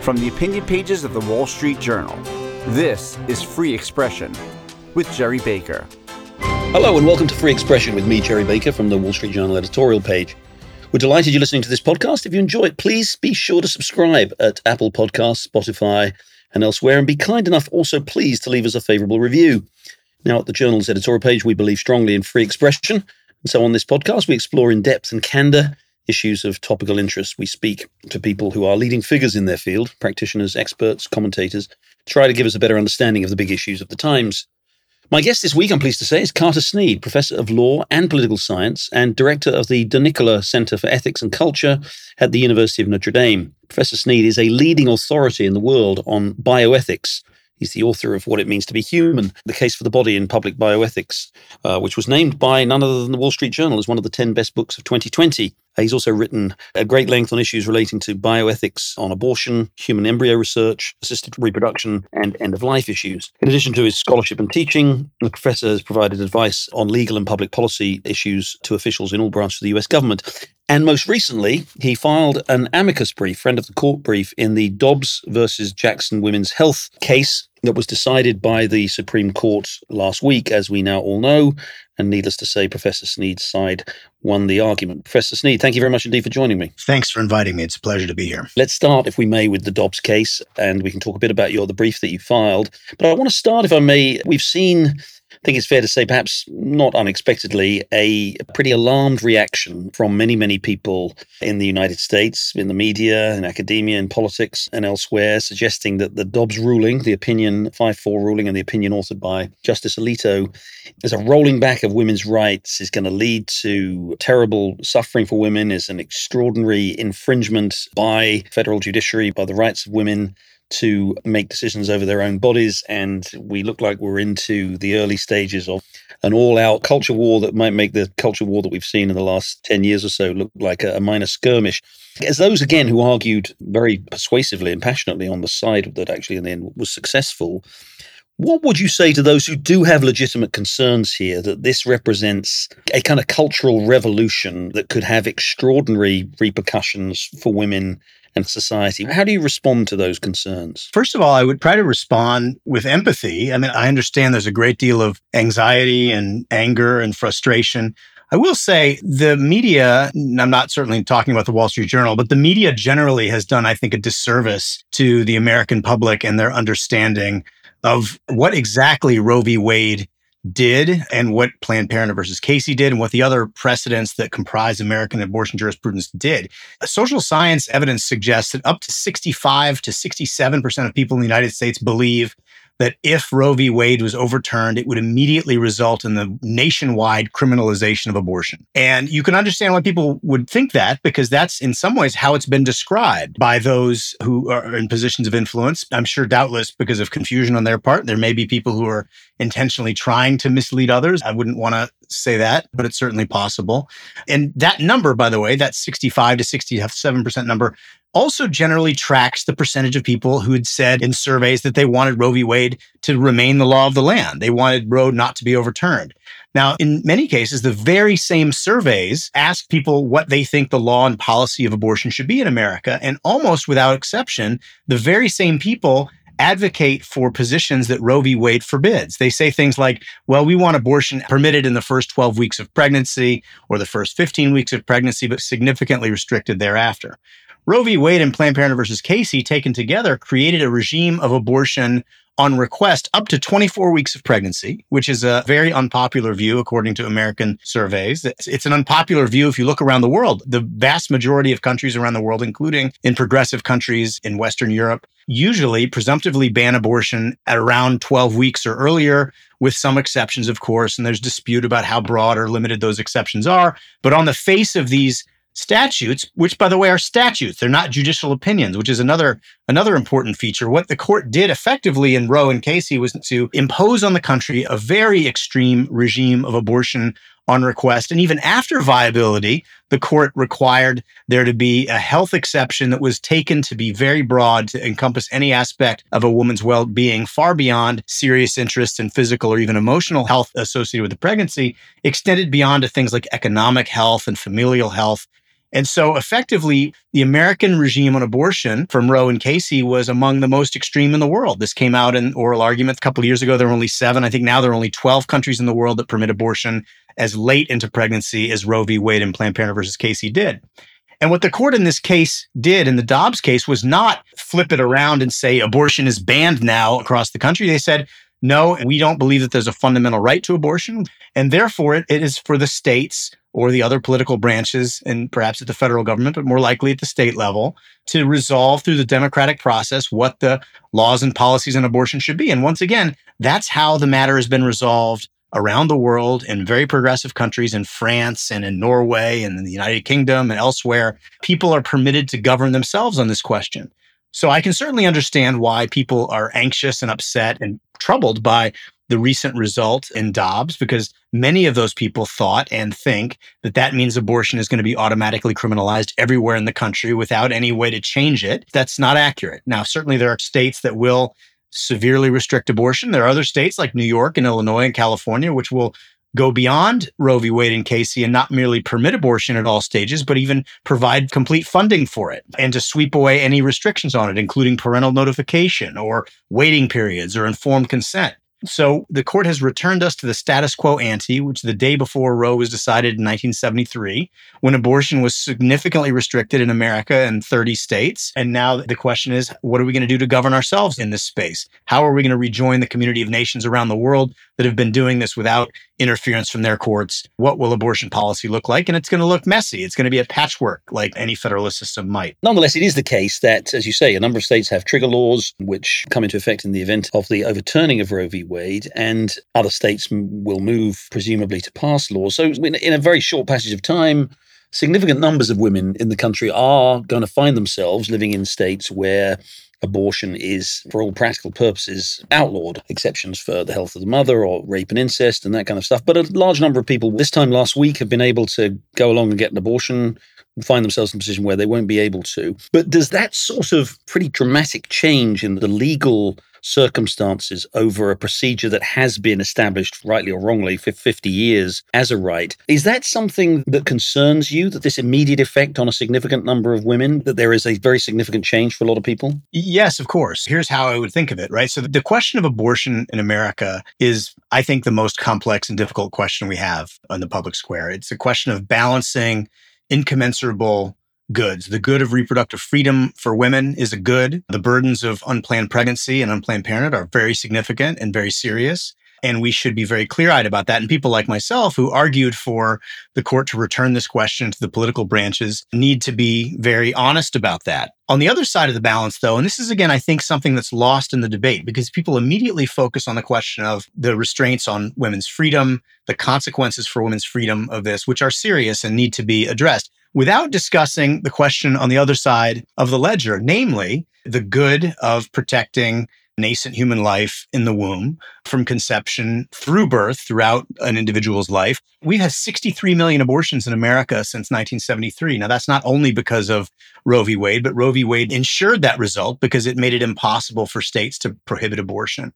From the opinion pages of the Wall Street Journal, this is Free Expression with Gerry Baker. Hello, and welcome to Free Expression with me, Gerry Baker, from the Wall Street Journal editorial page. We're delighted you're listening to this podcast. If you enjoy it, please be sure to subscribe at Apple Podcasts, Spotify, and elsewhere, and be kind enough also, please, to leave us a favorable review. Now, at the Journal's editorial page, we believe strongly in free expression. And so on this podcast, we explore in depth and candor issues of topical interest. We speak to people who are leading figures in their field, practitioners, experts, commentators, try to give us a better understanding of the big issues of the times. My guest this week, I'm pleased to say, is Carter Snead, Professor of Law and Political Science and Director of the De Nicola Center for Ethics and Culture at the University of Notre Dame. Professor Snead is a leading authority in the world on bioethics He's the author of What It Means to Be Human, The Case for the Body in Public Bioethics, uh, which was named by none other than the Wall Street Journal as one of the 10 best books of 2020. He's also written at great length on issues relating to bioethics on abortion, human embryo research, assisted reproduction, and end of life issues. In addition to his scholarship and teaching, the professor has provided advice on legal and public policy issues to officials in all branches of the US government. And most recently, he filed an amicus brief, friend of the court brief, in the Dobbs versus Jackson Women's Health case that was decided by the Supreme Court last week, as we now all know. And needless to say, Professor Snead's side won the argument. Professor Snead, thank you very much indeed for joining me. Thanks for inviting me. It's a pleasure to be here. Let's start, if we may, with the Dobbs case, and we can talk a bit about your the brief that you filed. But I want to start, if I may. We've seen I think it's fair to say, perhaps not unexpectedly, a pretty alarmed reaction from many, many people in the United States, in the media, in academia, in politics, and elsewhere, suggesting that the Dobbs ruling, the opinion 5 4 ruling, and the opinion authored by Justice Alito, is a rolling back of women's rights, is going to lead to terrible suffering for women, is an extraordinary infringement by federal judiciary, by the rights of women to make decisions over their own bodies. And we look like we're into the early stages of an all out culture war that might make the culture war that we've seen in the last 10 years or so look like a, a minor skirmish. As those, again, who argued very persuasively and passionately on the side that actually in the end was successful, what would you say to those who do have legitimate concerns here that this represents a kind of cultural revolution that could have extraordinary repercussions for women and society. How do you respond to those concerns? First of all, I would try to respond with empathy. I mean, I understand there's a great deal of anxiety and anger and frustration. I will say the media, I'm not certainly talking about the Wall Street Journal, but the media generally has done, I think, a disservice to the American public and their understanding of what exactly Roe v. Wade did and what Planned Parenthood versus Casey did and what the other precedents that comprise American abortion jurisprudence did. Social science evidence suggests that up to 65 to 67% of people in the United States believe that if Roe v. Wade was overturned, it would immediately result in the nationwide criminalization of abortion. And you can understand why people would think that because that's in some ways how it's been described by those who are in positions of influence. I'm sure, doubtless, because of confusion on their part, there may be people who are intentionally trying to mislead others. I wouldn't want to say that, but it's certainly possible. And that number, by the way, that 65 to 67% number also generally tracks the percentage of people who had said in surveys that they wanted Roe v. Wade to remain the law of the land. They wanted Roe not to be overturned. Now, in many cases, the very same surveys ask people what they think the law and policy of abortion should be in America. And almost without exception, the very same people advocate for positions that Roe v. Wade forbids. They say things like, well, we want abortion permitted in the first 12 weeks of pregnancy or the first 15 weeks of pregnancy, but significantly restricted thereafter. Roe v. Wade and Planned Parenthood versus Casey taken together created a regime of abortion on request up to 24 weeks of pregnancy, which is a very unpopular view according to American surveys. It's, an unpopular view if you look around the world. The vast majority of countries around the world, including in progressive countries in Western Europe, usually presumptively ban abortion at around 12 weeks or earlier, with some exceptions, of course. And there's dispute about how broad or limited those exceptions are. But on the face of these statutes, which by the way are statutes, they're not judicial opinions, which is another another important feature. What the court did effectively in Roe and Casey was to impose on the country a very extreme regime of abortion on request. And even after viability, the court required there to be a health exception that was taken to be very broad to encompass any aspect of a woman's well being, far beyond serious interests in physical or even emotional health associated with the pregnancy, extended beyond to things like economic health and familial health And so effectively, the American regime on abortion from Roe and Casey was among the most extreme in the world. This came out in oral arguments a couple years ago. There were only seven. I think now there are only 12 countries in the world that permit abortion as late into pregnancy as Roe v. Wade and Planned Parenthood versus Casey did. And what the court in this case did in the Dobbs case was not flip it around and say abortion is banned now across the country. They said, no, we don't believe that there's a fundamental right to abortion. And therefore, it is for the states or the other political branches, and perhaps at the federal government, but more likely at the state level, to resolve through the democratic process what the laws and policies on abortion should be. And once again, that's how the matter has been resolved around the world in very progressive countries in France and in Norway and in the United Kingdom and elsewhere. People are permitted to govern themselves on this question. So I can certainly understand why people are anxious and upset and troubled by the recent result in Dobbs because many of those people thought and think that that means abortion is going to be automatically criminalized everywhere in the country without any way to change it. That's not accurate. Now, certainly there are states that will severely restrict abortion. There are other states like New York and Illinois and California, which will go beyond Roe v. Wade and Casey and not merely permit abortion at all stages, but even provide complete funding for it and to sweep away any restrictions on it, including parental notification or waiting periods or informed consent. So the court has returned us to the status quo ante, which the day before Roe was decided in 1973, when abortion was significantly restricted in America and 30 states. And now the question is, what are we going to do to govern ourselves in this space? How are we going to rejoin the community of nations around the world that have been doing this without interference from their courts. What will abortion policy look like? And it's going to look messy. It's going to be a patchwork like any federalist system might. Nonetheless, it is the case that, as you say, a number of states have trigger laws which come into effect in the event of the overturning of Roe v. Wade, and other states will move, presumably, to pass laws. So, in a very short passage of time, significant numbers of women in the country are going to find themselves living in states where abortion is, for all practical purposes, outlawed. Exceptions for the health of the mother or rape and incest and that kind of stuff. But a large number of people this time last week have been able to go along and get an abortion find themselves in a position where they won't be able to. But does that sort of pretty dramatic change in the legal circumstances over a procedure that has been established, rightly or wrongly, for 50 years as a right. Is that something that concerns you, that this immediate effect on a significant number of women, that there is a very significant change for a lot of people? Yes, of course. Here's how I would think of it, right? So the question of abortion in America is, I think, the most complex and difficult question we have on the public square. It's a question of balancing incommensurable goods. The good of reproductive freedom for women is a good. The burdens of unplanned pregnancy and unplanned parenthood are very significant and very serious. And we should be very clear eyed about that. And people like myself who argued for the court to return this question to the political branches need to be very honest about that. On the other side of the balance, though, and this is again, I think something that's lost in the debate because people immediately focus on the question of the restraints on women's freedom, the consequences for women's freedom of this, which are serious and need to be addressed without discussing the question on the other side of the ledger, namely the good of protecting nascent human life in the womb from conception through birth throughout an individual's life. We've had 63 million abortions in America since 1973. Now, that's not only because of Roe v. Wade, but Roe v. Wade ensured that result because it made it impossible for states to prohibit abortion.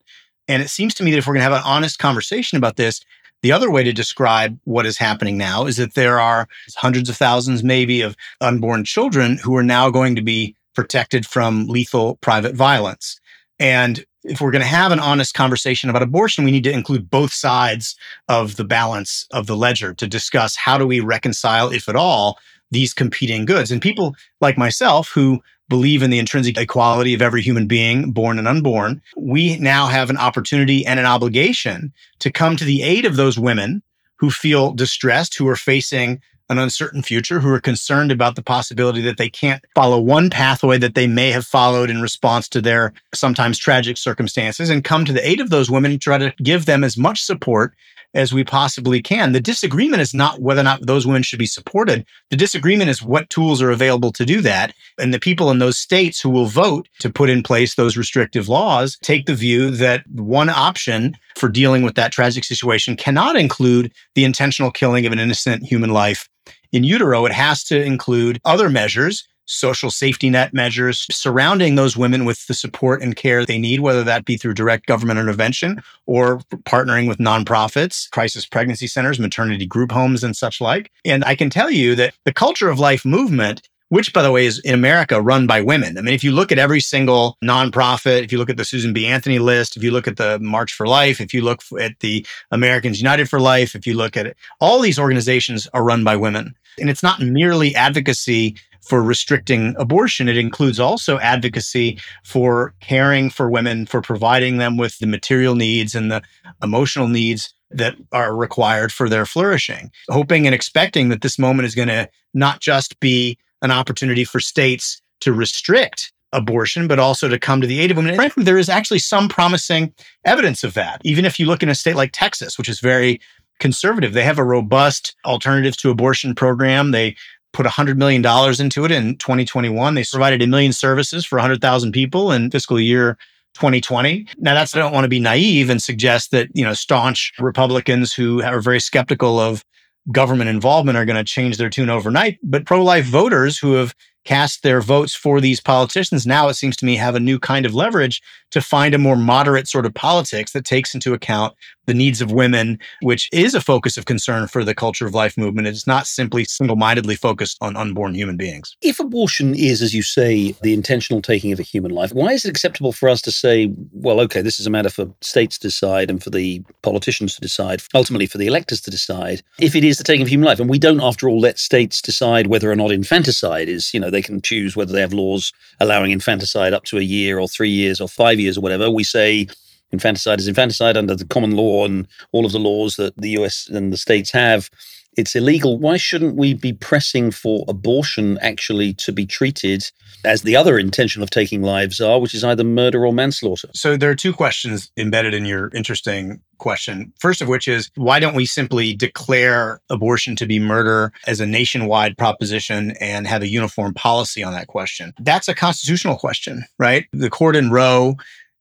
And it seems to me that if we're going to have an honest conversation about this, the other way to describe what is happening now is that there are hundreds of thousands, maybe, of unborn children who are now going to be protected from lethal private violence. And if we're going to have an honest conversation about abortion, we need to include both sides of the balance of the ledger to discuss how do we reconcile, if at all, these competing goods. And people like myself who believe in the intrinsic equality of every human being, born and unborn, we now have an opportunity and an obligation to come to the aid of those women who feel distressed, who are facing an uncertain future, who are concerned about the possibility that they can't follow one pathway that they may have followed in response to their sometimes tragic circumstances, and come to the aid of those women and try to give them as much support as we possibly can. The disagreement is not whether or not those women should be supported. The disagreement is what tools are available to do that. And the people in those states who will vote to put in place those restrictive laws take the view that one option for dealing with that tragic situation cannot include the intentional killing of an innocent human life in utero. It has to include other measures social safety net measures surrounding those women with the support and care they need, whether that be through direct government intervention or partnering with nonprofits, crisis pregnancy centers, maternity group homes, and such like. And I can tell you that the culture of life movement which by the way is in America run by women. I mean, if you look at every single nonprofit, if you look at the Susan B. Anthony list, if you look at the March for Life, if you look at the Americans United for Life, if you look at it, all these organizations are run by women. And it's not merely advocacy for restricting abortion. It includes also advocacy for caring for women, for providing them with the material needs and the emotional needs that are required for their flourishing, hoping and expecting that this moment is going to not just be an opportunity for states to restrict abortion, but also to come to the aid of women. And frankly, there is actually some promising evidence of that. Even if you look in a state like Texas, which is very conservative, they have a robust alternatives to abortion program. They put $100 million into it in 2021. They provided a million services for 100,000 people in fiscal year 2020. Now that's I don't want to be naive and suggest that, you know, staunch Republicans who are very skeptical of government involvement are going to change their tune overnight. But pro life voters who have cast their votes for these politicians now, it seems to me, have a new kind of leverage to find a more moderate sort of politics that takes into account the needs of women, which is a focus of concern for the culture of life movement. It's not simply single mindedly focused on unborn human beings. If abortion is, as you say, the intentional taking of a human life, why is it acceptable for us to say, well, okay, this is a matter for states to decide and for the politicians to decide, ultimately for the electors to decide, if it is the taking of human life? And we don't, after all, let states decide whether or not infanticide is, you know, they can choose whether they have laws allowing infanticide up to a year or three years or five years or whatever. We say, infanticide is infanticide under the common law and all of the laws that the US and the states have. It's illegal. Why shouldn't we be pressing for abortion actually to be treated as the other intention of taking lives are, which is either murder or manslaughter? So there are two questions embedded in your interesting question. First of which is why don't we simply declare abortion to be murder as a nationwide proposition and have a uniform policy on that question? That's a constitutional question, right? The court in Roe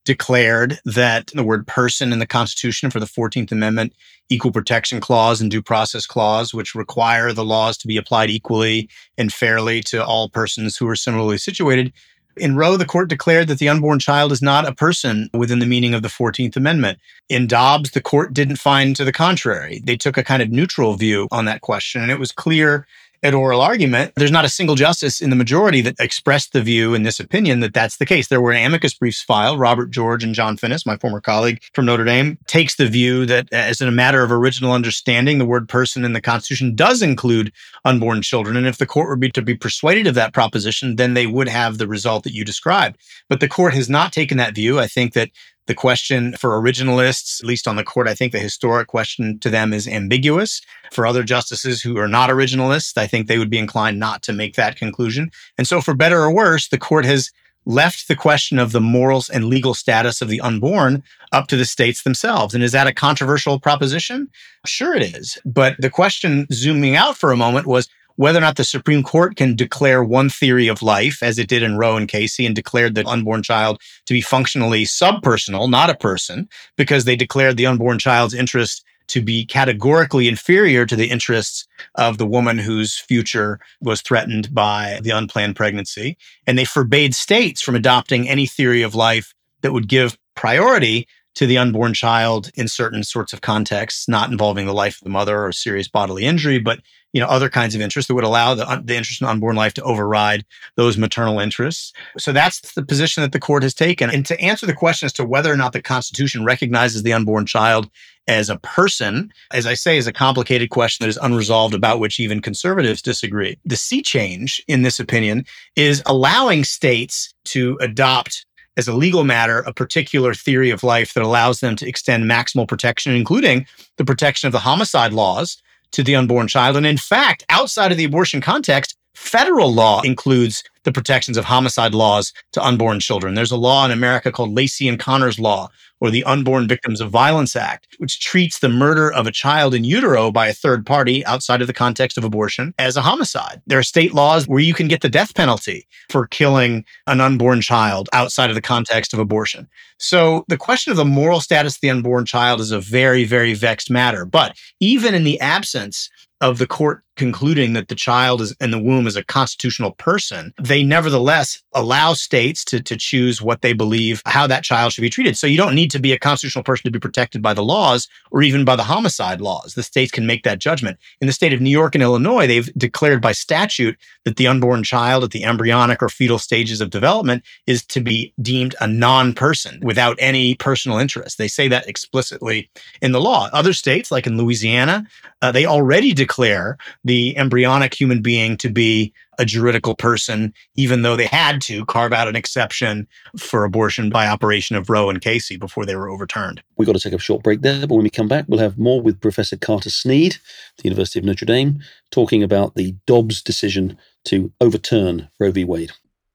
declared that the word person in the Constitution for the 14th Amendment, Equal Protection Clause and Due Process Clause, which require the laws to be applied equally and fairly to all persons who are similarly situated. In Roe, the court declared that the unborn child is not a person within the meaning of the 14th Amendment. In Dobbs, the court didn't find to the contrary. They took a kind of neutral view on that question. And it was clear at oral argument, there's not a single justice in the majority that expressed the view in this opinion that that's the case. There were amicus briefs filed. Robert George and John Finnis, my former colleague from Notre Dame, takes the view that uh, as in a matter of original understanding, the word person in the Constitution does include unborn children. And if the court were to be persuaded of that proposition, then they would have the result that you described. But the court has not taken that view. I think that the question for originalists, at least on the court, I think the historic question to them is ambiguous. For other justices who are not originalists, I think they would be inclined not to make that conclusion. And so, for better or worse, the court has left the question of the morals and legal status of the unborn up to the states themselves. And is that a controversial proposition? Sure, it is. But the question, zooming out for a moment, was whether or not the Supreme Court can declare one theory of life, as it did in Roe and Casey, and declared the unborn child to be functionally subpersonal, not a person, because they declared the unborn child's interest to be categorically inferior to the interests of the woman whose future was threatened by the unplanned pregnancy. And they forbade states from adopting any theory of life that would give priority to the unborn child in certain sorts of contexts, not involving the life of the mother or serious bodily injury, but you know other kinds of interests that would allow the, uh, the interest in unborn life to override those maternal interests. So that's the position that the court has taken. And to answer the question as to whether or not the Constitution recognizes the unborn child as a person, as I say, is a complicated question that is unresolved about which even conservatives disagree. The sea change in this opinion is allowing states to adopt as a legal matter a particular theory of life that allows them to extend maximal protection, including the protection of the homicide laws to the unborn child. And in fact, outside of the abortion context, federal law includes the protections of homicide laws to unborn children. There's a law in America called Laci and Conner's Law, or the Unborn Victims of Violence Act, which treats the murder of a child in utero by a third party outside of the context of abortion as a homicide. There are state laws where you can get the death penalty for killing an unborn child outside of the context of abortion. So the question of the moral status of the unborn child is a very, very vexed matter. But even in the absence of the court concluding that the child is in the womb is a constitutional person, they nevertheless allow states to, to choose what they believe how that child should be treated. So you don't need to be a constitutional person to be protected by the laws or even by the homicide laws. The states can make that judgment. In the state of New York and Illinois, they've declared by statute that the unborn child at the embryonic or fetal stages of development is to be deemed a non person without any personal interest. They say that explicitly in the law. Other states, like in Louisiana, uh, they already declare the embryonic human being to be a juridical person, even though they had to carve out an exception for abortion by operation of Roe and Casey before they were overturned. We've got to take a short break there, but when we come back, we'll have more with Professor Carter Snead, the University of Notre Dame, talking about the Dobbs decision to overturn Roe v. Wade.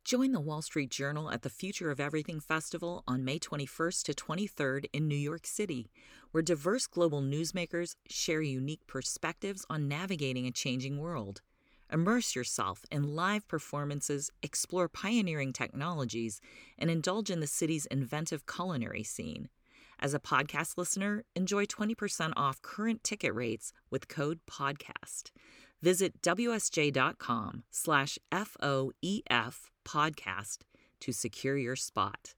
Join the Wall Street Journal at the Future of Everything Festival on May 21st to 23rd in New York City, where diverse global newsmakers share unique perspectives on navigating a changing world. Immerse yourself in live performances, explore pioneering technologies, and indulge in the city's inventive culinary scene. As a podcast listener, enjoy 20% off current ticket rates with code PODCAST. Visit wsj.com slash F-O-E-F podcast to secure your spot.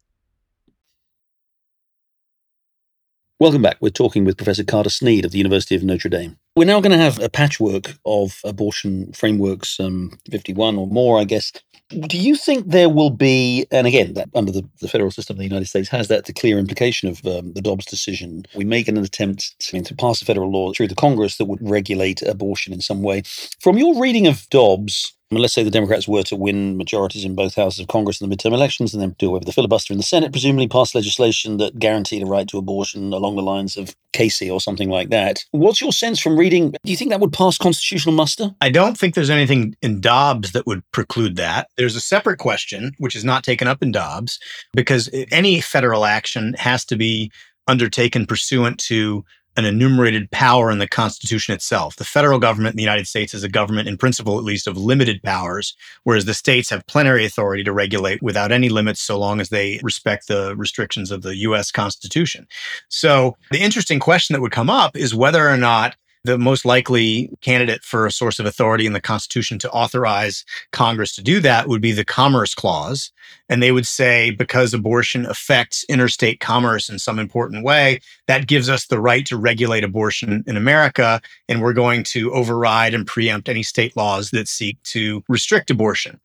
Welcome back. We're talking with Professor Carter Snead of the University of Notre Dame. We're now going to have a patchwork of abortion frameworks, um, 51 or more, I guess. Do you think there will be, and again, that under the, the federal system of the United States has that the clear implication of um, the Dobbs decision? We make an attempt to, I mean, to pass a federal law through the Congress that would regulate abortion in some way. From your reading of Dobbs, let's say the Democrats were to win majorities in both houses of Congress in the midterm elections and then do away with the filibuster in the Senate, presumably pass legislation that guaranteed a right to abortion along the lines of Casey or something like that. What's your sense from reading? Do you think that would pass constitutional muster? I don't think there's anything in Dobbs that would preclude that. There's a separate question, which is not taken up in Dobbs, because any federal action has to be undertaken pursuant to an enumerated power in the Constitution itself. The federal government in the United States is a government, in principle at least, of limited powers, whereas the states have plenary authority to regulate without any limits so long as they respect the restrictions of the U.S. Constitution. So the interesting question that would come up is whether or not the most likely candidate for a source of authority in the Constitution to authorize Congress to do that would be the Commerce Clause. And they would say, because abortion affects interstate commerce in some important way, that gives us the right to regulate abortion in America. And we're going to override and preempt any state laws that seek to restrict abortion.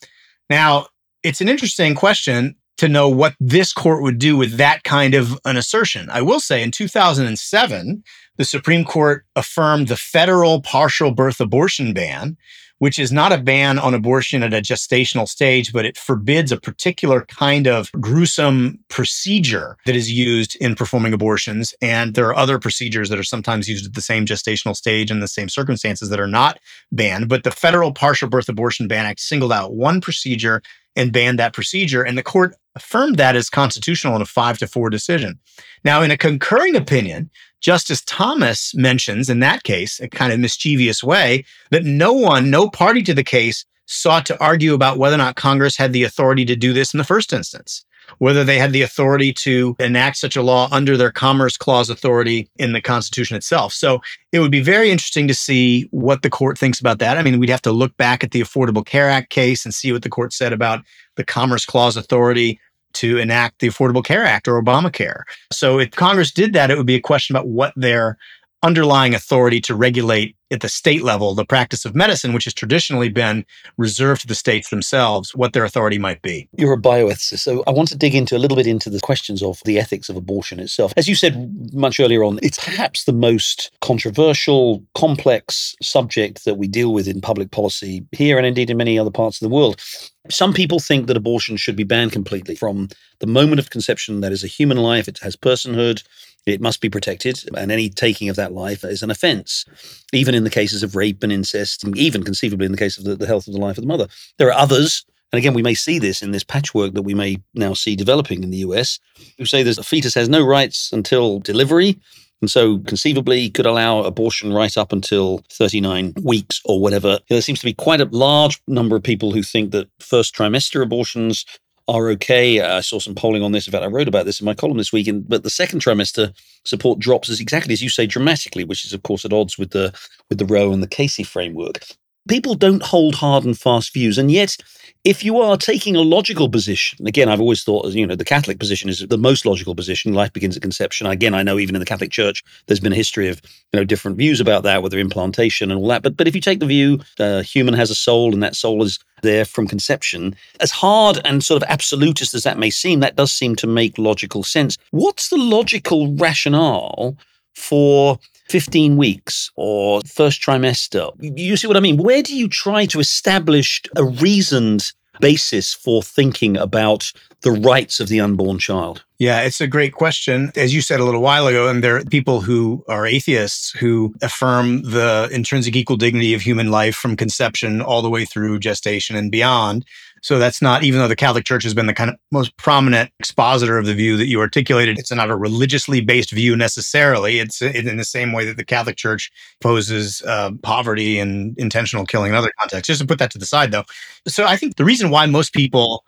Now, it's an interesting question to know what this court would do with that kind of an assertion. I will say in 2007, the Supreme Court affirmed the federal partial birth abortion ban, which is not a ban on abortion at a gestational stage, but it forbids a particular kind of gruesome procedure that is used in performing abortions. And there are other procedures that are sometimes used at the same gestational stage in the same circumstances that are not banned. But the Federal Partial Birth Abortion Ban Act singled out one procedure and banned that procedure. And the court affirmed that as constitutional in a five to four decision. Now, in a concurring opinion, Justice Thomas mentions in that case, a kind of mischievous way, that no one, no party to the case sought to argue about whether or not Congress had the authority to do this in the first instance, whether they had the authority to enact such a law under their Commerce Clause authority in the Constitution itself. So it would be very interesting to see what the court thinks about that. I mean, we'd have to look back at the Affordable Care Act case and see what the court said about the Commerce Clause authority to enact the Affordable Care Act or Obamacare. So if Congress did that, it would be a question about what their underlying authority to regulate at the state level the practice of medicine, which has traditionally been reserved to the states themselves, what their authority might be. You're a bioethicist, so I want to dig into a little bit into the questions of the ethics of abortion itself. As you said much earlier on, it's perhaps the most controversial, complex subject that we deal with in public policy here and indeed in many other parts of the world. Some people think that abortion should be banned completely from the moment of conception. That is a human life, it has personhood, it must be protected, and any taking of that life is an offense, even in the cases of rape and incest, and even conceivably in the case of the, the health of the life of the mother. There are others, and again, we may see this in this patchwork that we may now see developing in the US, who say a fetus has no rights until delivery, and so conceivably could allow abortion right up until 39 weeks or whatever. There seems to be quite a large number of people who think that first trimester abortions are okay. I saw some polling on this. In fact, I wrote about this in my column this week. but the second trimester support drops as exactly as you say dramatically, which is of course at odds with the with the Roe and the Casey framework. People don't hold hard and fast views, and yet if you are taking a logical position, again, I've always thought, you know, the Catholic position is the most logical position. Life begins at conception. Again, I know even in the Catholic Church, there's been a history of, you know, different views about that, whether implantation and all that. But but if you take the view, uh, human has a soul, and that soul is there from conception, as hard and sort of absolutist as that may seem, that does seem to make logical sense. What's the logical rationale for 15 weeks or first trimester. You see what I mean? Where do you try to establish a reasoned basis for thinking about the rights of the unborn child? Yeah, it's a great question. As you said a little while ago, and there are people who are atheists who affirm the intrinsic equal dignity of human life from conception all the way through gestation and beyond. So that's not, even though the Catholic Church has been the kind of most prominent expositor of the view that you articulated, it's not a religiously based view necessarily. It's in the same way that the Catholic Church poses uh, poverty and intentional killing in other contexts. Just to put that to the side, though. So I think the reason why most people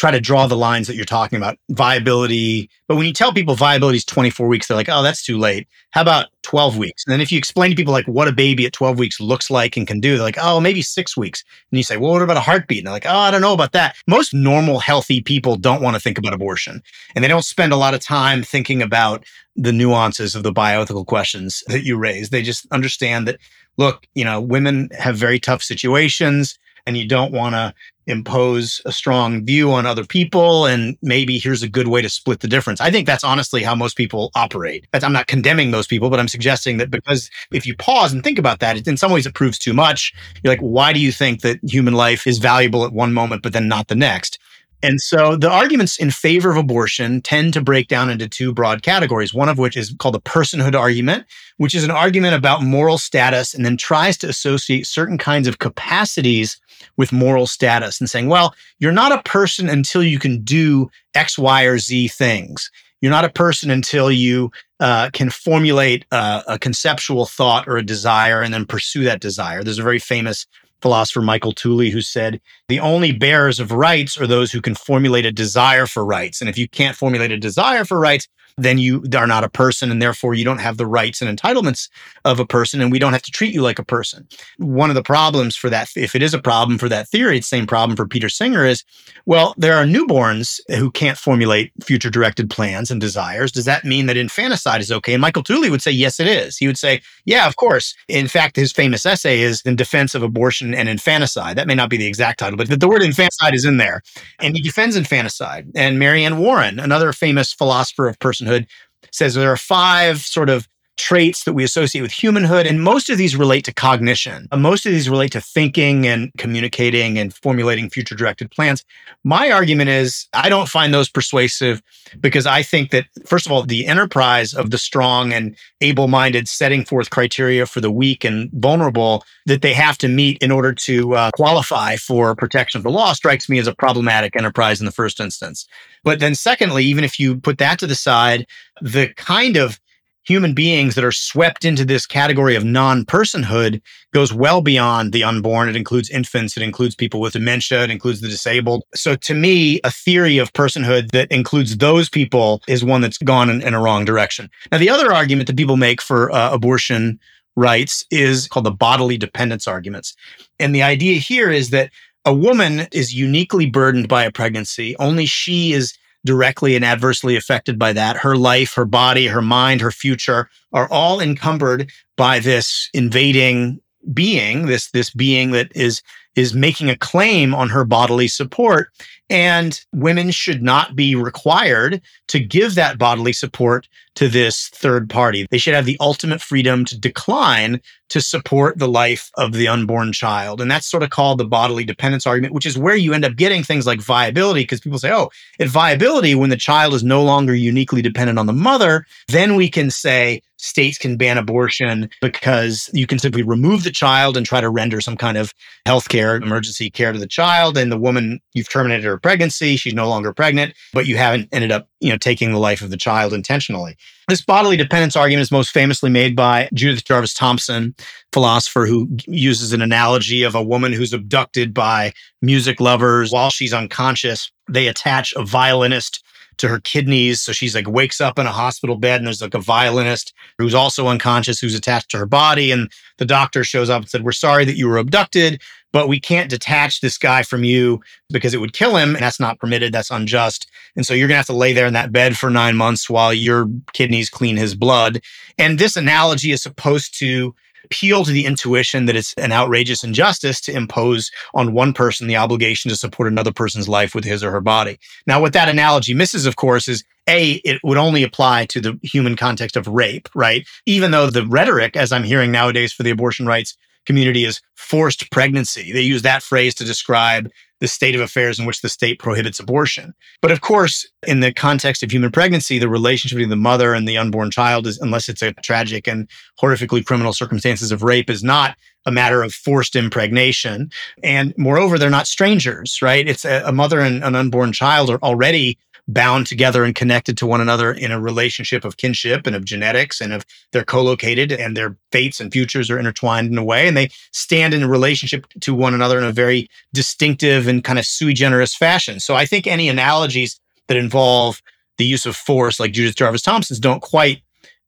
try to draw the lines that you're talking about viability. But when you tell people viability is 24 weeks, they're like, oh, that's too late. How about 12 weeks? And then if you explain to people like what a baby at 12 weeks looks like and can do, they're like, oh, maybe six weeks. And you say, well, what about a heartbeat? And they're like, oh, I don't know about that. Most normal, healthy people don't want to think about abortion and they don't spend a lot of time thinking about the nuances of the bioethical questions that you raise. They just understand that, look, you know, women have very tough situations and you don't want to impose a strong view on other people and maybe here's a good way to split the difference. I think that's honestly how most people operate. I'm not condemning those people, but I'm suggesting that because if you pause and think about that, in some ways it proves too much. You're like, why do you think that human life is valuable at one moment, but then not the next? And so the arguments in favor of abortion tend to break down into two broad categories, one of which is called the personhood argument, which is an argument about moral status and then tries to associate certain kinds of capacities with moral status and saying, well, you're not a person until you can do X, Y, or Z things. You're not a person until you uh, can formulate uh, a conceptual thought or a desire and then pursue that desire. There's a very famous philosopher Michael Tooley who said the only bearers of rights are those who can formulate a desire for rights. And if you can't formulate a desire for rights, then you are not a person and therefore you don't have the rights and entitlements of a person and we don't have to treat you like a person. One of the problems for that, if it is a problem for that theory, it's the same problem for Peter Singer is, well, there are newborns who can't formulate future directed plans and desires. Does that mean that infanticide is okay? And Michael Tooley would say, yes, it is. He would say, yeah, of course. In fact, his famous essay is in defense of abortion and infanticide. That may not be the exact title, but the word infanticide is in there. And he defends infanticide. And Mary Anne Warren, another famous philosopher of personhood, personhood says there are five sort of traits that we associate with humanhood. And most of these relate to cognition. Uh, most of these relate to thinking and communicating and formulating future directed plans. My argument is I don't find those persuasive because I think that, first of all, the enterprise of the strong and able minded setting forth criteria for the weak and vulnerable that they have to meet in order to uh, qualify for protection of the law strikes me as a problematic enterprise in the first instance. But then, secondly, even if you put that to the side, the kind of human beings that are swept into this category of non personhood goes well beyond the unborn. It includes infants, it includes people with dementia, it includes the disabled. So, to me, a theory of personhood that includes those people is one that's gone in, in a wrong direction. Now, the other argument that people make for uh, abortion rights is called the bodily dependence arguments. And the idea here is that a woman is uniquely burdened by a pregnancy. Only she is directly and adversely affected by that. Her life, her body, her mind, her future are all encumbered by this invading being, this, this being that is, is making a claim on her bodily support. And women should not be required to give that bodily support to this third party. They should have the ultimate freedom to decline to support the life of the unborn child. And that's sort of called the bodily dependence argument, which is where you end up getting things like viability, because people say, oh, at viability, when the child is no longer uniquely dependent on the mother, then we can say states can ban abortion because you can simply remove the child and try to render some kind of healthcare care, emergency care to the child, and the woman, you've terminated her pregnancy. She's no longer pregnant, but you haven't ended up, you know, taking the life of the child intentionally. This bodily dependence argument is most famously made by Judith Jarvis Thomson, philosopher who uses an analogy of a woman who's abducted by music lovers while she's unconscious. They attach a violinist to her kidneys. So she's like wakes up in a hospital bed and there's like a violinist who's also unconscious who's attached to her body. And the doctor shows up and said, We're sorry that you were abducted, but we can't detach this guy from you because it would kill him. And that's not permitted. That's unjust. And so you're going to have to lay there in that bed for nine months while your kidneys clean his blood. And this analogy is supposed to appeal to the intuition that it's an outrageous injustice to impose on one person the obligation to support another person's life with his or her body. Now, what that analogy misses, of course, is a, it would only apply to the human context of rape, right? Even though the rhetoric, as I'm hearing nowadays for the abortion rights community, is forced pregnancy. They use that phrase to describe the state of affairs in which the state prohibits abortion. But of course, in the context of human pregnancy, the relationship between the mother and the unborn child is, unless it's a tragic and horrifically criminal circumstances of rape, is not a matter of forced impregnation. And moreover, they're not strangers, right? It's a, a mother and an unborn child are already bound together and connected to one another in a relationship of kinship and of genetics and of they're co-located and their fates and futures are intertwined in a way and they stand in a relationship to one another in a very distinctive and kind of sui generis fashion. So I think any analogies that involve the use of force like Judith Jarvis Thomson's don't quite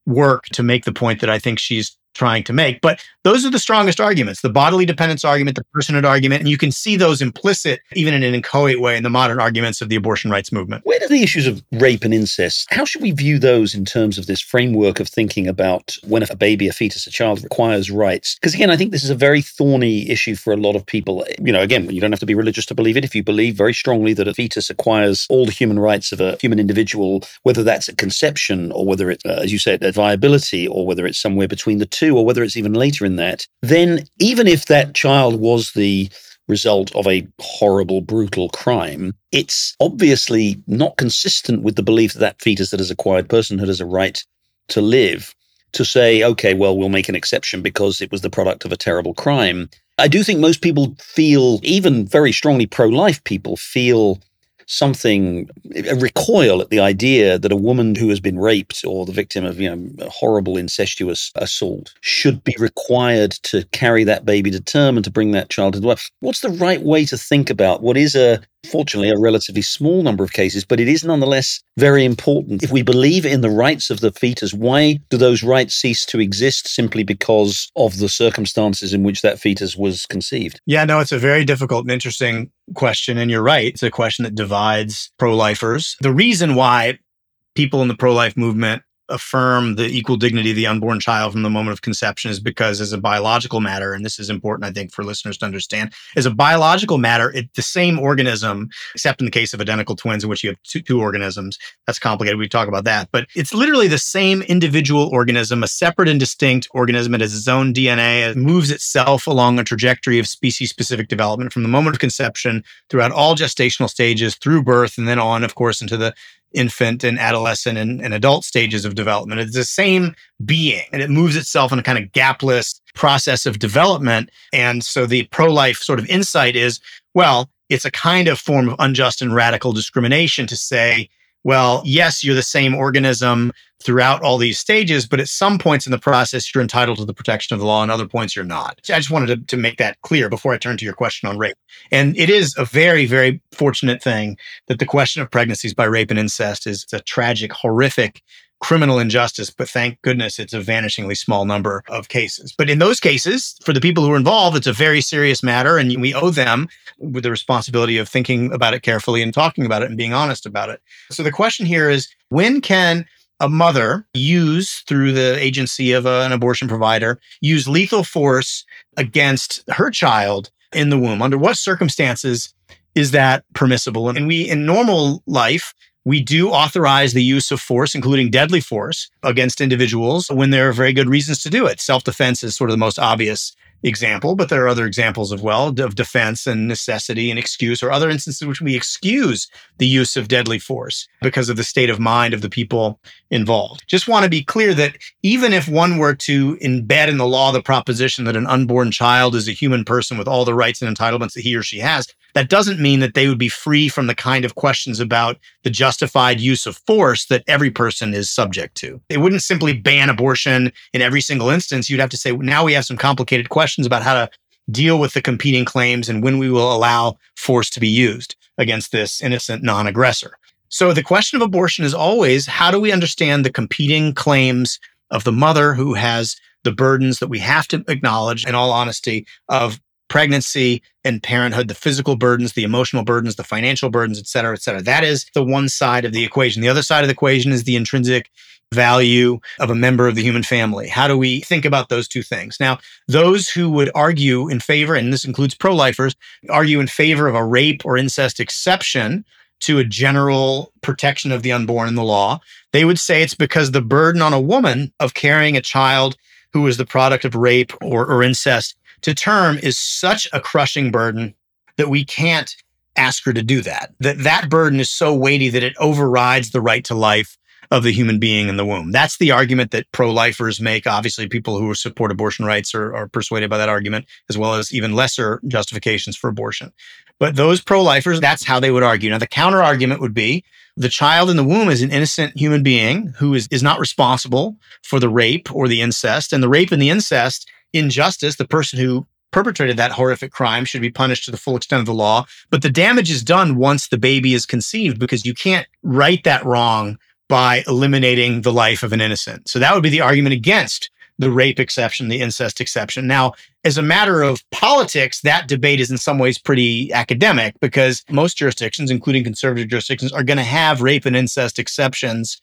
work to make the point that I think she's trying to make. But those are the strongest arguments the bodily dependence argument, the personhood argument. And you can see those implicit, even in an inchoate way, in the modern arguments of the abortion rights movement. Where do the issues of rape and incest, how should we view those in terms of this framework of thinking about when a baby, a fetus, a child requires rights? Because again, I think this is a very thorny issue for a lot of people. You know, again, you don't have to be religious to believe it. If you believe very strongly that a fetus acquires all the human rights of a human individual, whether that's at conception or whether it's, uh, as you said, at viability or whether it's somewhere between the two or whether it's even later in that, then even if that child was the result of a horrible, brutal crime, it's obviously not consistent with the belief that that fetus that has acquired personhood has a right to live. To say, okay, well, we'll make an exception because it was the product of a terrible crime. I do think most people feel, even very strongly pro life people, feel something a recoil at the idea that a woman who has been raped or the victim of you know horrible incestuous assault should be required to carry that baby to term and to bring that child to the world what's the right way to think about what is a fortunately a relatively small number of cases, but it is nonetheless very important. If we believe in the rights of the fetus, why do those rights cease to exist simply because of the circumstances in which that fetus was conceived? Yeah, no, it's a very difficult and interesting question. And you're right. It's a question that divides pro lifers. The reason why people in the pro life movement affirm the equal dignity of the unborn child from the moment of conception is because as a biological matter and this is important i think for listeners to understand as a biological matter it, the same organism except in the case of identical twins in which you have two, two organisms that's complicated we talk about that but it's literally the same individual organism a separate and distinct organism it has its own dna it moves itself along a trajectory of species specific development from the moment of conception throughout all gestational stages through birth and then on of course into the infant and adolescent and, and, adult stages of development. It's the same being and it moves itself in a kind of gapless process of development. And so the pro life sort of insight is well, it's a kind of form of unjust and radical discrimination to say, well, yes, you're the same organism throughout all these stages, but at some points in the process, you're entitled to the protection of the law, and other points you're not. So I just wanted to, to make that clear before I turn to your question on rape. And it is a very, very fortunate thing that the question of pregnancies by rape and incest is a tragic, horrific criminal injustice, but thank goodness it's a vanishingly small number of cases. But in those cases, for the people who are involved, it's a very serious matter, and we owe them with the responsibility of thinking about it carefully and talking about it and being honest about it. So the question here is when can a mother use through the agency of a, an abortion provider use lethal force against her child in the womb under what circumstances is that permissible and we in normal life we do authorize the use of force, including deadly force, against individuals when there are very good reasons to do it. Self defense is sort of the most obvious example, but there are other examples as well of defense and necessity and excuse, or other instances in which we excuse the use of deadly force because of the state of mind of the people involved. Just want to be clear that even if one were to embed in the law the proposition that an unborn child is a human person with all the rights and entitlements that he or she has, that doesn't mean that they would be free from the kind of questions about the justified use of force that every person is subject to. It wouldn't simply ban abortion in every single instance. You'd have to say, now we have some complicated questions about how to deal with the competing claims and when we will allow force to be used against this innocent non aggressor. So the question of abortion is always how do we understand the competing claims of the mother who has the burdens that we have to acknowledge in all honesty of pregnancy and parenthood, the physical burdens, the emotional burdens, the financial burdens, et cetera, et cetera. That is the one side of the equation. The other side of the equation is the intrinsic value of a member of the human family. How do we think about those two things? Now, those who would argue in favor, and this includes pro lifers, argue in favor of a rape or incest exception to a general protection of the unborn in the law, they would say it's because the burden on a woman of carrying a child who is the product of rape or, or incest to term is such a crushing burden that we can't ask her to do that. That that burden is so weighty that it overrides the right to life of the human being in the womb. That's the argument that pro-lifers make. Obviously, people who support abortion rights are, are persuaded by that argument, as well as even lesser justifications for abortion. But those pro-lifers, that's how they would argue. Now, the counter argument would be the child in the womb is an innocent human being who is, is not responsible for the rape or the incest. And the rape and the incest injustice, the person who perpetrated that horrific crime should be punished to the full extent of the law. But the damage is done once the baby is conceived because you can't right that wrong by eliminating the life of an innocent. So that would be the argument against the rape exception, the incest exception. Now, as a matter of politics, that debate is in some ways pretty academic because most jurisdictions, including conservative jurisdictions, are going to have rape and incest exceptions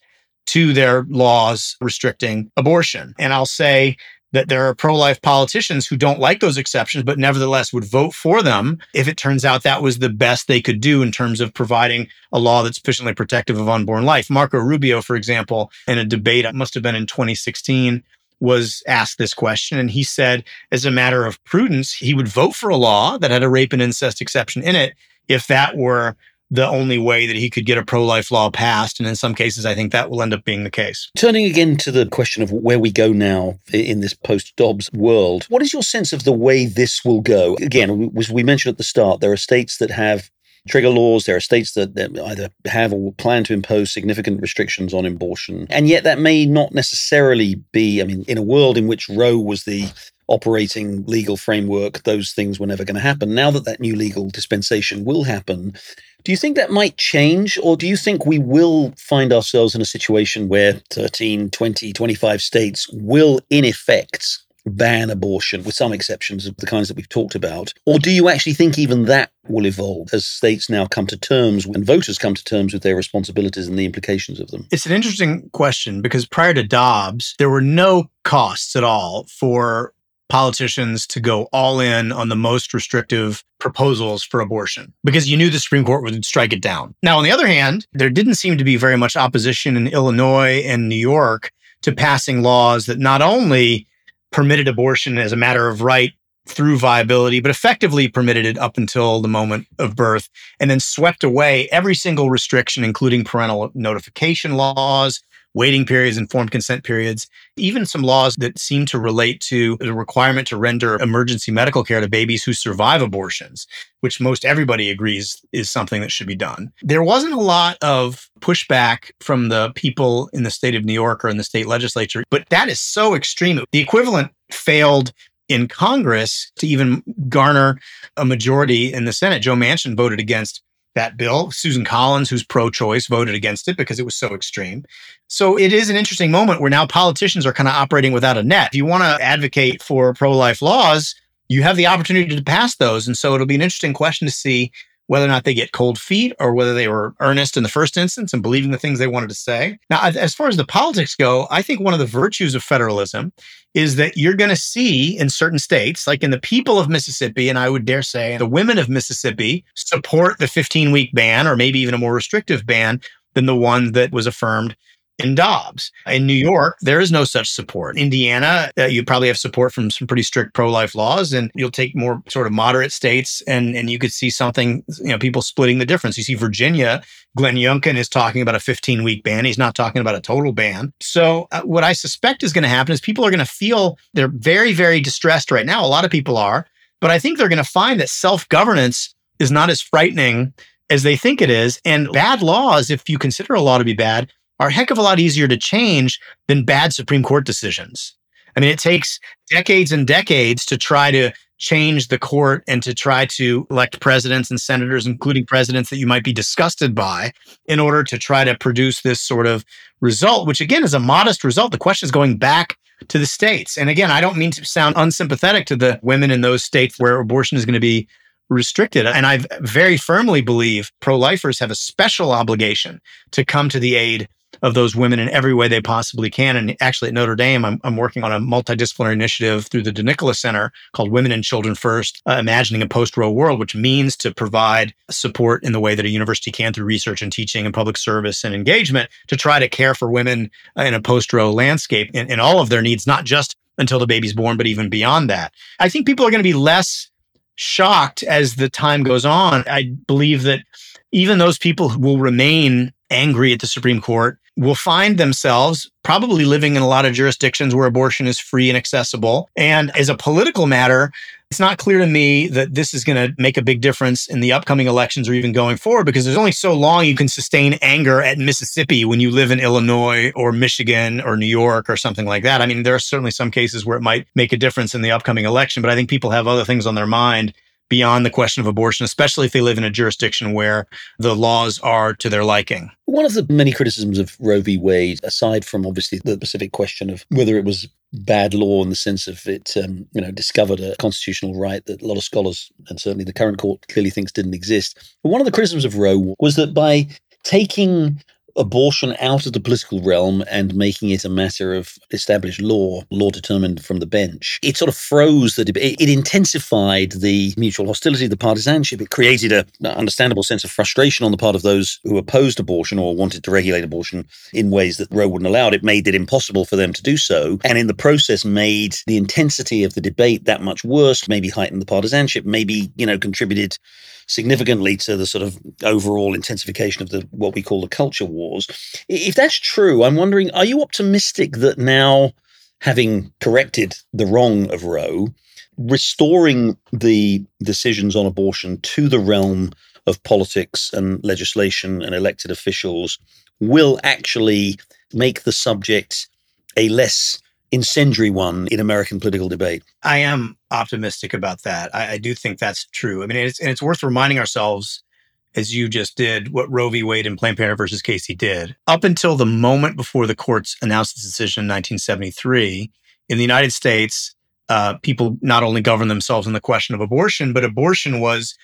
to their laws restricting abortion. And I'll say that there are pro life politicians who don't like those exceptions, but nevertheless would vote for them if it turns out that was the best they could do in terms of providing a law that's sufficiently protective of unborn life. Marco Rubio, for example, in a debate, it must have been in 2016, was asked this question. And he said, as a matter of prudence, he would vote for a law that had a rape and incest exception in it if that were the only way that he could get a pro life law passed. And in some cases, I think that will end up being the case. Turning again to the question of where we go now in this post Dobbs world, what is your sense of the way this will go? Again, as we mentioned at the start, there are states that have trigger laws. There are states that, that either have or plan to impose significant restrictions on abortion. And yet that may not necessarily be, I mean, in a world in which Roe was the operating legal framework, those things were never going to happen. Now that that new legal dispensation will happen, do you think that might change, or do you think we will find ourselves in a situation where 13, 20, 25 states will, in effect, ban abortion, with some exceptions of the kinds that we've talked about? Or do you actually think even that will evolve as states now come to terms and voters come to terms with their responsibilities and the implications of them? It's an interesting question because prior to Dobbs, there were no costs at all for politicians to go all in on the most restrictive proposals for abortion because you knew the Supreme Court would strike it down. Now, on the other hand, there didn't seem to be very much opposition in Illinois and New York to passing laws that not only permitted abortion as a matter of right through viability, but effectively permitted it up until the moment of birth and then swept away every single restriction, including parental notification laws waiting periods, informed consent periods, even some laws that seem to relate to the requirement to render emergency medical care to babies who survive abortions, which most everybody agrees is something that should be done. There wasn't a lot of pushback from the people in the state of New York or in the state legislature, but that is so extreme. The equivalent failed in Congress to even garner a majority in the Senate. Joe Manchin voted against that bill. Susan Collins, who's pro choice, voted against it because it was so extreme. So it is an interesting moment where now politicians are kind of operating without a net. If you want to advocate for pro life laws, you have the opportunity to pass those. And so it'll be an interesting question to see whether or not they get cold feet or whether they were earnest in the first instance and believing the things they wanted to say. Now, as far as the politics go, I think one of the virtues of federalism is that you're going to see in certain states, like in the people of Mississippi, and I would dare say the women of Mississippi support the 15 week ban or maybe even a more restrictive ban than the one that was affirmed in Dobbs. In New York, there is no such support. Indiana, uh, you probably have support from some pretty strict pro-life laws, and you'll take more sort of moderate states, and and you could see something, you know, people splitting the difference. You see Virginia, Glenn Youngkin is talking about a 15-week ban. He's not talking about a total ban. So uh, what I suspect is going to happen is people are going to feel they're very, very distressed right now. A lot of people are, but I think they're going to find that self-governance is not as frightening as they think it is. And bad laws, if you consider a law to be bad, are a heck of a lot easier to change than bad Supreme Court decisions. I mean, it takes decades and decades to try to change the court and to try to elect presidents and senators, including presidents that you might be disgusted by, in order to try to produce this sort of result, which again is a modest result. The question is going back to the states. And again, I don't mean to sound unsympathetic to the women in those states where abortion is going to be restricted. And I very firmly believe pro lifers have a special obligation to come to the aid of those women in every way they possibly can. And actually, at Notre Dame, I'm, I'm working on a multidisciplinary initiative through the DeNicola Center called Women and Children First, uh, Imagining a Post Roe World, which means to provide support in the way that a university can through research and teaching and public service and engagement to try to care for women in a post Roe landscape in, in all of their needs, not just until the baby's born, but even beyond that. I think people are going to be less shocked as the time goes on. I believe that even those people who will remain angry at the Supreme Court will find themselves probably living in a lot of jurisdictions where abortion is free and accessible. And as a political matter, it's not clear to me that this is going to make a big difference in the upcoming elections or even going forward because there's only so long you can sustain anger at Mississippi when you live in Illinois or Michigan or New York or something like that. I mean, there are certainly some cases where it might make a difference in the upcoming election, but I think people have other things on their mind beyond the question of abortion, especially if they live in a jurisdiction where the laws are to their liking. One of the many criticisms of Roe v. Wade, aside from obviously the specific question of whether it was bad law in the sense of it, um, you know, discovered a constitutional right that a lot of scholars and certainly the current court clearly thinks didn't exist. But one of the criticisms of Roe was that by taking abortion out of the political realm and making it a matter of established law, law determined from the bench. It sort of froze the debate. It intensified the mutual hostility, the partisanship. It created a understandable sense of frustration on the part of those who opposed abortion or wanted to regulate abortion in ways that Roe wouldn't allow it. It made it impossible for them to do so, and in the process made the intensity of the debate that much worse. Maybe heightened the partisanship. Maybe you know contributed significantly to the sort of overall intensification of the what we call the culture wars. If that's true, I'm wondering, are you optimistic that now, having corrected the wrong of Roe, restoring the decisions on abortion to the realm of politics and legislation and elected officials will actually make the subject a less incendiary one in American political debate. I am optimistic about that. I, I do think that's true. I mean, it's, and it's worth reminding ourselves, as you just did, what Roe v. Wade and Planned Parenthood versus Casey did. Up until the moment before the courts announced its decision in 1973, in the United States, uh, people not only governed themselves on the question of abortion, but abortion was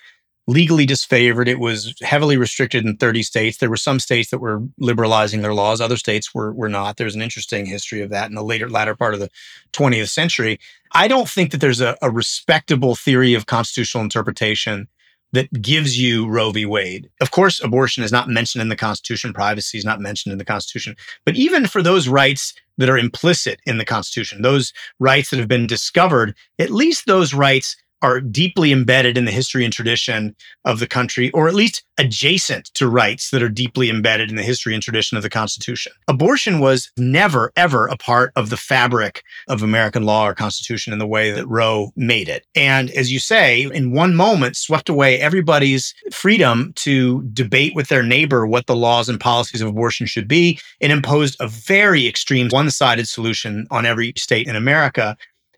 legally disfavored. It was heavily restricted in 30 states. There were some states that were liberalizing their laws. Other states were, were not. There's an interesting history of that in the later, latter part of the 20th century. I don't think that there's a, a respectable theory of constitutional interpretation that gives you Roe v. Wade. Of course, abortion is not mentioned in the Constitution. Privacy is not mentioned in the Constitution. But even for those rights that are implicit in the Constitution, those rights that have been discovered, at least those rights are deeply embedded in the history and tradition of the country, or at least adjacent to rights that are deeply embedded in the history and tradition of the Constitution. Abortion was never, ever a part of the fabric of American law or Constitution in the way that Roe made it. And as you say, in one moment, swept away everybody's freedom to debate with their neighbor what the laws and policies of abortion should be and imposed a very extreme one sided solution on every state in America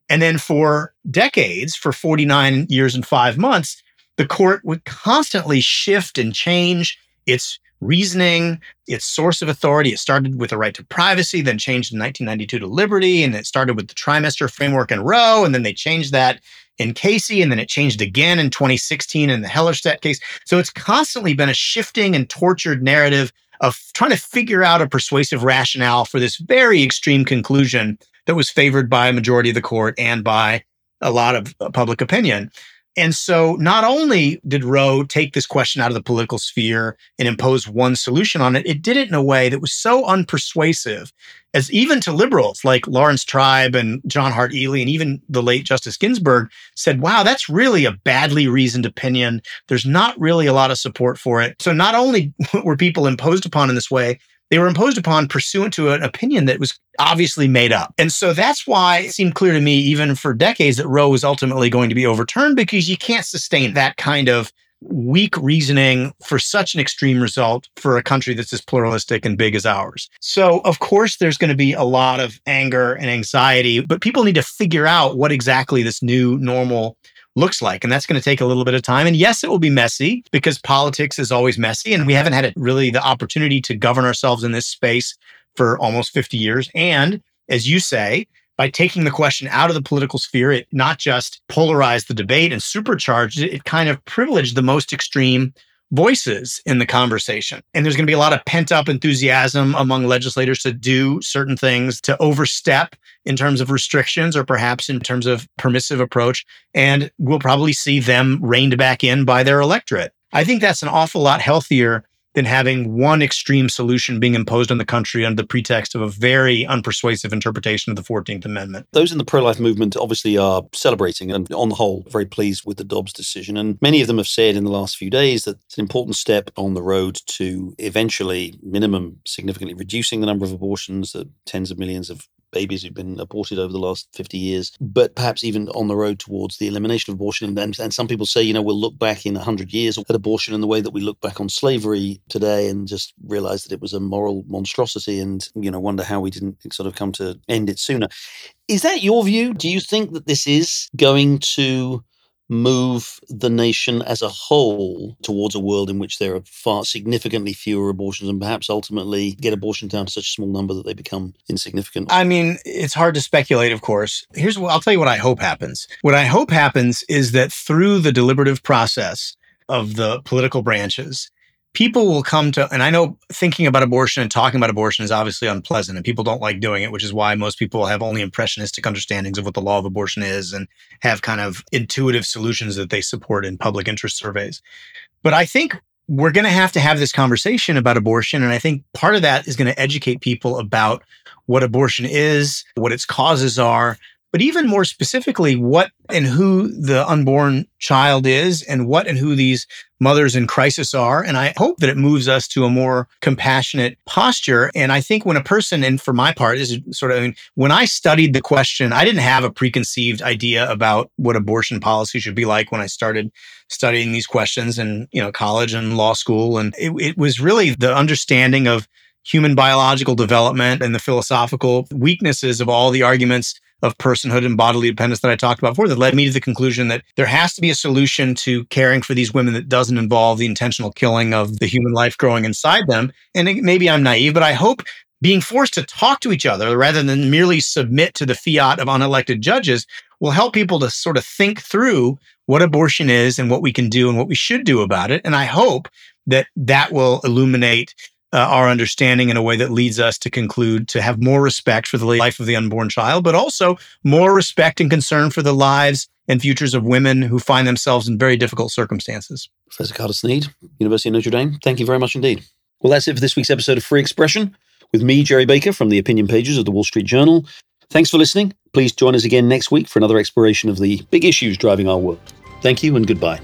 and then for decades, for 49 years and five months, the court would constantly shift and change its reasoning, its source of authority. It started with the right to privacy, then changed in 1992 to liberty, and it started with the trimester framework in Roe, and then they changed that in Casey, and then it changed again in 2016 in the Hellerstedt case. So it's constantly been a shifting and tortured narrative of trying to figure out a persuasive rationale for this very extreme conclusion that was favored by a majority of the court and by a lot of uh, public opinion. And so not only did Roe take this question out of the political sphere and impose one solution on it, it did it in a way that was so unpersuasive as even to liberals like Laurence Tribe and John Hart Ely and even the late Justice Ginsburg said, wow, that's really a badly reasoned opinion. There's not really a lot of support for it. So not only were people imposed upon in this way, they were imposed upon pursuant to an opinion that was obviously made up. And so that's why it seemed clear to me, even for decades, that Roe was ultimately going to be overturned because you can't sustain that kind of weak reasoning for such an extreme result for a country that's as pluralistic and big as ours. So, of course, there's going to be a lot of anger and anxiety, but people need to figure out what exactly this new normal looks like. And that's going to take a little bit of time. And yes, it will be messy because politics is always messy. And we haven't had really the opportunity to govern ourselves in this space for almost 50 years. And as you say, by taking the question out of the political sphere, it not just polarized the debate and supercharged it, it kind of privileged the most extreme voices in the conversation. And there's going to be a lot of pent up enthusiasm among legislators to do certain things, to overstep in terms of restrictions or perhaps in terms of permissive approach. And we'll probably see them reined back in by their electorate. I think that's an awful lot healthier than having one extreme solution being imposed on the country under the pretext of a very unpersuasive interpretation of the 14th Amendment. Those in the pro life movement obviously are celebrating and, on the whole, very pleased with the Dobbs decision. And many of them have said in the last few days that it's an important step on the road to eventually, minimum, significantly reducing the number of abortions that tens of millions of babies who've been aborted over the last 50 years, but perhaps even on the road towards the elimination of abortion. And, and some people say, you know, we'll look back in 100 years at abortion in the way that we look back on slavery today and just realize that it was a moral monstrosity and, you know, wonder how we didn't sort of come to end it sooner. Is that your view? Do you think that this is going to move the nation as a whole towards a world in which there are far significantly fewer abortions and perhaps ultimately get abortions down to such a small number that they become insignificant? I mean, it's hard to speculate, of course. Here's what I'll tell you what I hope happens. What I hope happens is that through the deliberative process of the political branches, people will come to, and I know thinking about abortion and talking about abortion is obviously unpleasant and people don't like doing it, which is why most people have only impressionistic understandings of what the law of abortion is and have kind of intuitive solutions that they support in public interest surveys. But I think we're going to have to have this conversation about abortion. And I think part of that is going to educate people about what abortion is, what its causes are, but even more specifically, what and who the unborn child is and what and who these mothers in crisis are. And I hope that it moves us to a more compassionate posture. And I think when a person, and for my part, is sort of, I mean, when I studied the question, I didn't have a preconceived idea about what abortion policy should be like when I started studying these questions in, you know, college and law school. And it, it was really the understanding of human biological development and the philosophical weaknesses of all the arguments of personhood and bodily dependence that I talked about before that led me to the conclusion that there has to be a solution to caring for these women that doesn't involve the intentional killing of the human life growing inside them. And it, maybe I'm naive, but I hope being forced to talk to each other rather than merely submit to the fiat of unelected judges will help people to sort of think through what abortion is and what we can do and what we should do about it. And I hope that that will illuminate uh, our understanding in a way that leads us to conclude to have more respect for the life of the unborn child, but also more respect and concern for the lives and futures of women who find themselves in very difficult circumstances. Professor Carter Snead, University of Notre Dame, thank you very much indeed. Well, that's it for this week's episode of Free Expression with me, Gerry Baker, from the opinion pages of the Wall Street Journal. Thanks for listening. Please join us again next week for another exploration of the big issues driving our world. Thank you and goodbye.